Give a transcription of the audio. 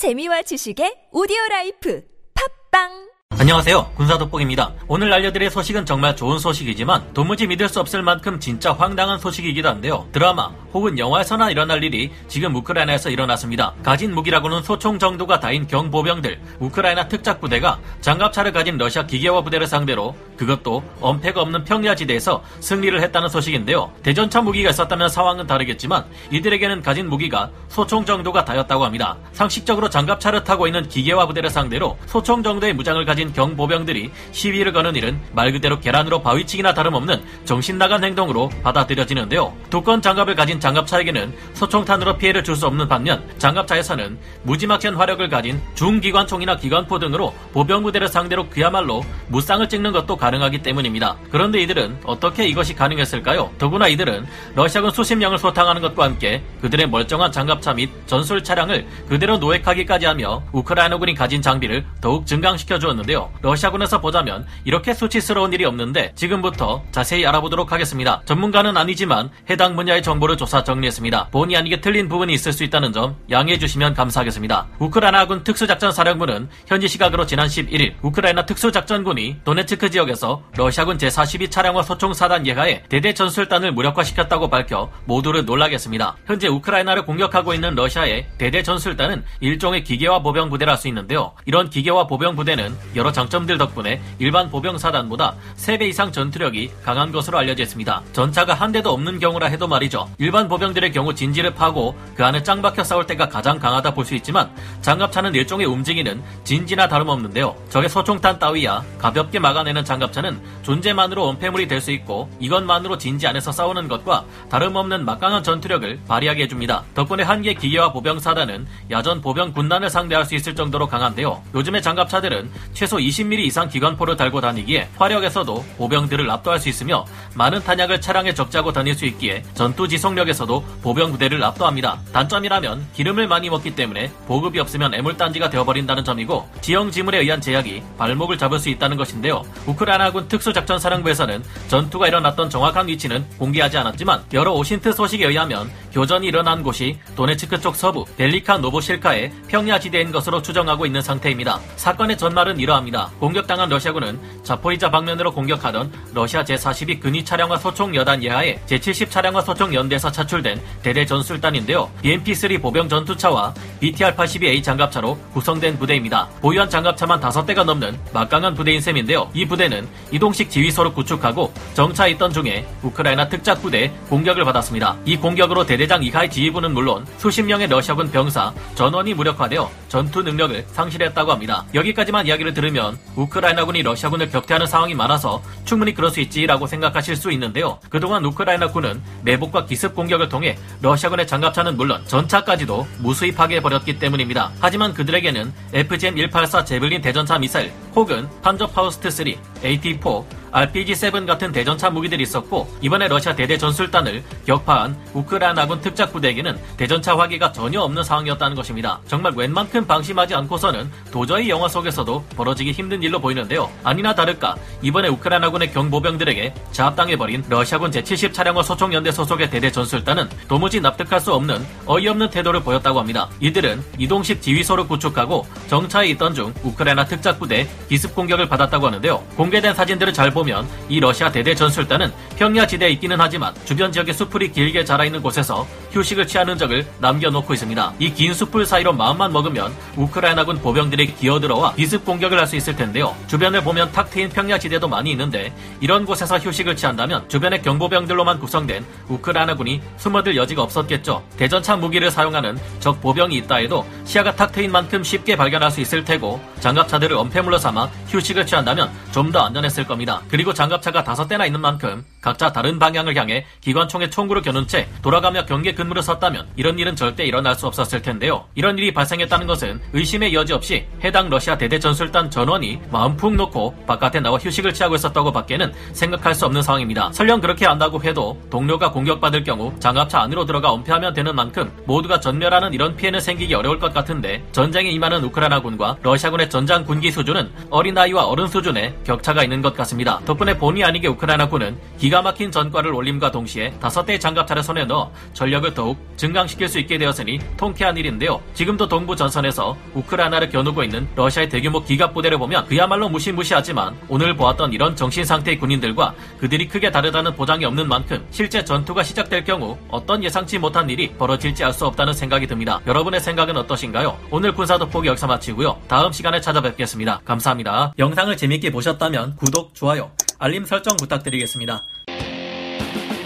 재미와 지식의 오디오 life 팟빵 안녕하세요. 군사돋보기입니다. 오늘 알려드릴 소식은 정말 좋은 소식이지만 도무지 믿을 수 없을 만큼 진짜 황당한 소식이기도 한데요. 드라마 혹은 영화에서나 일어날 일이 지금 우크라이나에서 일어났습니다. 가진 무기라고는 소총 정도가 다인 경보병들 우크라이나 특작부대가 장갑차를 가진 러시아 기계화 부대를 상대로 그것도 엄폐가 없는 평야지대에서 승리를 했다는 소식인데요. 대전차 무기가 있었다면 상황은 다르겠지만 이들에게는 가진 무기가 소총 정도가 다였다고 합니다. 상식적으로 장갑차를 타고 있는 기계화 부대를 상대로 소총 정도의 무장을 가진 경보병들이 시위를 거는 일은 말 그대로 계란으로 바위치기나 다름없는 정신 나간 행동으로 받아들여지는데요. 두꺼운 장갑을 가진 장갑차에게는 소총탄으로 피해를 줄 수 없는 반면 장갑차에서는 무지막지한 화력을 가진 중기관총이나 기관포 등으로 보병부대를 상대로 그야말로 무쌍을 찍는 것도 가능하기 때문입니다. 그런데 이들은 어떻게 이것이 가능했을까요? 더구나 이들은 러시아군 수십 명을 소탕하는 것과 함께 그들의 멀쩡한 장갑차 및 전술 차량을 그대로 노획하기까지 하며 우크라이나군이 가진 장비를 더욱 증강시켜 주었는데요. 러시아군에서 보자면 이렇게 수치스러운 일이 없는데 지금부터 자세히 알아보도록 하겠습니다. 전문가는 아니지만 해당 분야의 정보를 조사 정리했습니다. 본의 아니게 틀린 부분이 있을 수 있다는 점 양해해 주시면 감사하겠습니다. 우크라이나군 특수작전사령부는 현지 시각으로 지난 11일 우크라이나 특수작전군이 도네츠크 지역에서 러시아군 제42 차량화 소총 사단 예하에 대대 전술단을 무력화시켰다고 밝혀 모두를 놀라게 했습니다. 현재 우크라이나를 공격하고 있는 러시아의 대대 전술단은 일종의 기계화 보병 부대라 할수 있는데요. 이런 기계화 보병 부대는 여러 장점들 덕분에 일반 보병 사단보다 3배 이상 전투력이 강한 것으로 알려져 있습니다. 전차가 한 대도 없는 경우라 해도 말이죠. 일반 보병들의 경우 진지를 파고 그 안에 짱 박혀 싸울 때가 가장 강하다 볼 수 있지만 장갑차는 일종의 움직이는 진지나 다름없는데요. 적의 소총탄 따위야 가볍게 막아내는 장갑차는 존재만으로 원패물이 될 수 있고 이것만으로 진지 안에서 싸우는 것과 다름없는 막강한 전투력을 발휘하게 해줍니다. 덕분에 한개 기계와 보병 사단은 야전 보병 군단을 상대할 수 있을 정도로 강한데요. 요즘의 장갑차들은 최소 20mm 이상 기관포를 달고 다니기에 화력에서도 보병들을 압도할 수 있으며 많은 탄약을 차량에 적재하고 다닐 수 있기에 전투 지속력에 서도 보병 부대를 압도합니다. 단점이라면 기름을 많이 먹기 때문에 보급이 없으면 애물단지가 되어버린다는 점이고 지형 지물에 의한 제약이 발목을 잡을 수 있다는 것인데요. 우크라이나군 특수작전사령부에서는 전투가 일어났던 정확한 위치는 공개하지 않았지만 여러 오신트 소식에 의하면 교전이 일어난 곳이 도네츠크 쪽 서부 델리카 노보실카의 평야 지대인 것으로 추정하고 있는 상태입니다. 사건의 전말은 이러합니다. 공격당한 러시아군은 자포리자 방면으로 공격하던 러시아 제42 근위 차량화 소총 여단 예하에 제70 차량화 소총 연대에서 차출된 대대 전술단인데요. BMP-3 보병 전투차와 BTR-82A 장갑차로 구성된 부대입니다. 보유한 장갑차만 5대가 넘는 막강한 부대인 셈인데요. 이 부대는 이동식 지휘소를 구축하고 정차에 있던 중에 우크라이나 특작부대의 공격을 받았습니다. 이 공격으로 대대장 이하의 지휘부는 물론 수십 명의 러시아군 병사 전원이 무력화되어 전투 능력을 상실했다고 합니다. 여기까지만 이야기를 들으면 우크라이나군이 러시아군을 격퇴하는 상황이 많아서 충분히 그럴 수 있지라고 생각하실 수 있는데요. 그동안 우크라이나군은 매복과 기습 공격 을 통해 러시아군의 장갑차는 물론 전차까지도 무수히 파괴해버렸기 때문입니다. 하지만 그들에게는 FGM-184 재블린 대전차 미사일 혹은 판저 파우스트 3, AT-4, RPG-7 같은 대전차 무기들이 있었고 이번에 러시아 대대 전술단을 격파한 우크라이나군 특작 부대에게는 대전차 화기가 전혀 없는 상황이었다는 것입니다. 정말 웬만큼 방심하지 않고서는 도저히 영화 속에서도 벌어지기 힘든 일로 보이는데요. 아니나 다를까 이번에 우크라이나군의 경보병들에게 제압당해버린 러시아군 제70 차량화 소총연대 소속의 대대 전술단은 도무지 납득할 수 없는 어이없는 태도를 보였다고 합니다. 이들은 이동식 지휘소를 구축하고 정차해 있던 중 우크라이나 특작 부대 기습 공격을 받았다고 하는데요. 공개된 사진들을 잘 보면 이 러시아 대대 전술단은 평야 지대에 있기는 하지만 주변 지역에 수풀이 길게 자라 있는 곳에서 휴식을 취하는 흔적을 남겨놓고 있습니다. 이 긴 수풀 사이로 마음만 먹으면 우크라이나군 보병들이 기어들어와 기습 공격을 할 수 있을 텐데요. 주변을 보면 탁 트인 평야지대도 많이 있는데 이런 곳에서 휴식을 취한다면 주변의 경보병들로만 구성된 우크라이나군이 숨어들 여지가 없었겠죠. 대전차 무기를 사용하는 적 보병이 있다 해도 시야가 탁 트인 만큼 쉽게 발견할 수 있을 테고 장갑차들을 엄폐물로 삼아 휴식을 취한다면 좀 더 안전했을 겁니다. 그리고 장갑차가 다섯 대나 있는 만큼 각자 다른 방향을 향해 기관총에 총구를 겨눈 채 돌아가며 경계 근무를 섰다면 이런 일은 절대 일어날 수 없었을 텐데요. 이런 일이 발생했다는 것은 의심의 여지 없이 해당 러시아 대대 전술단 전원이 마음 푹 놓고 바깥에 나와 휴식을 취하고 있었다고 밖에는 생각할 수 없는 상황입니다. 설령 그렇게 한다고 해도 동료가 공격받을 경우 장갑차 안으로 들어가 은폐하면 되는 만큼 모두가 전멸하는 이런 피해는 생기기 어려울 것 같은데 전쟁에 임하는 우크라이나군과 러시아군의 전장 군기 수준은 어린아이와 어른 수준의 격차가 있는 것 같습니다. 덕분에 본의 아니게 우크라이나군은 기관 기가 막힌 전과를 올림과 동시에 다섯 대의 장갑차를 손에 넣어 전력을 더욱 증강시킬 수 있게 되었으니 통쾌한 일인데요. 지금도 동부 전선에서 우크라이나를 겨누고 있는 러시아의 대규모 기갑 부대를 보면 그야말로 무시무시하지만 오늘 보았던 이런 정신 상태의 군인들과 그들이 크게 다르다는 보장이 없는 만큼 실제 전투가 시작될 경우 어떤 예상치 못한 일이 벌어질지 알 수 없다는 생각이 듭니다. 여러분의 생각은 어떠신가요? 오늘 군사 돋보기 여기서 마치고요. 다음 시간에 찾아뵙겠습니다. 감사합니다. 영상을 재밌게 보셨다면 구독, 좋아요, 알림 설정 부탁드리겠습니다. Thank you.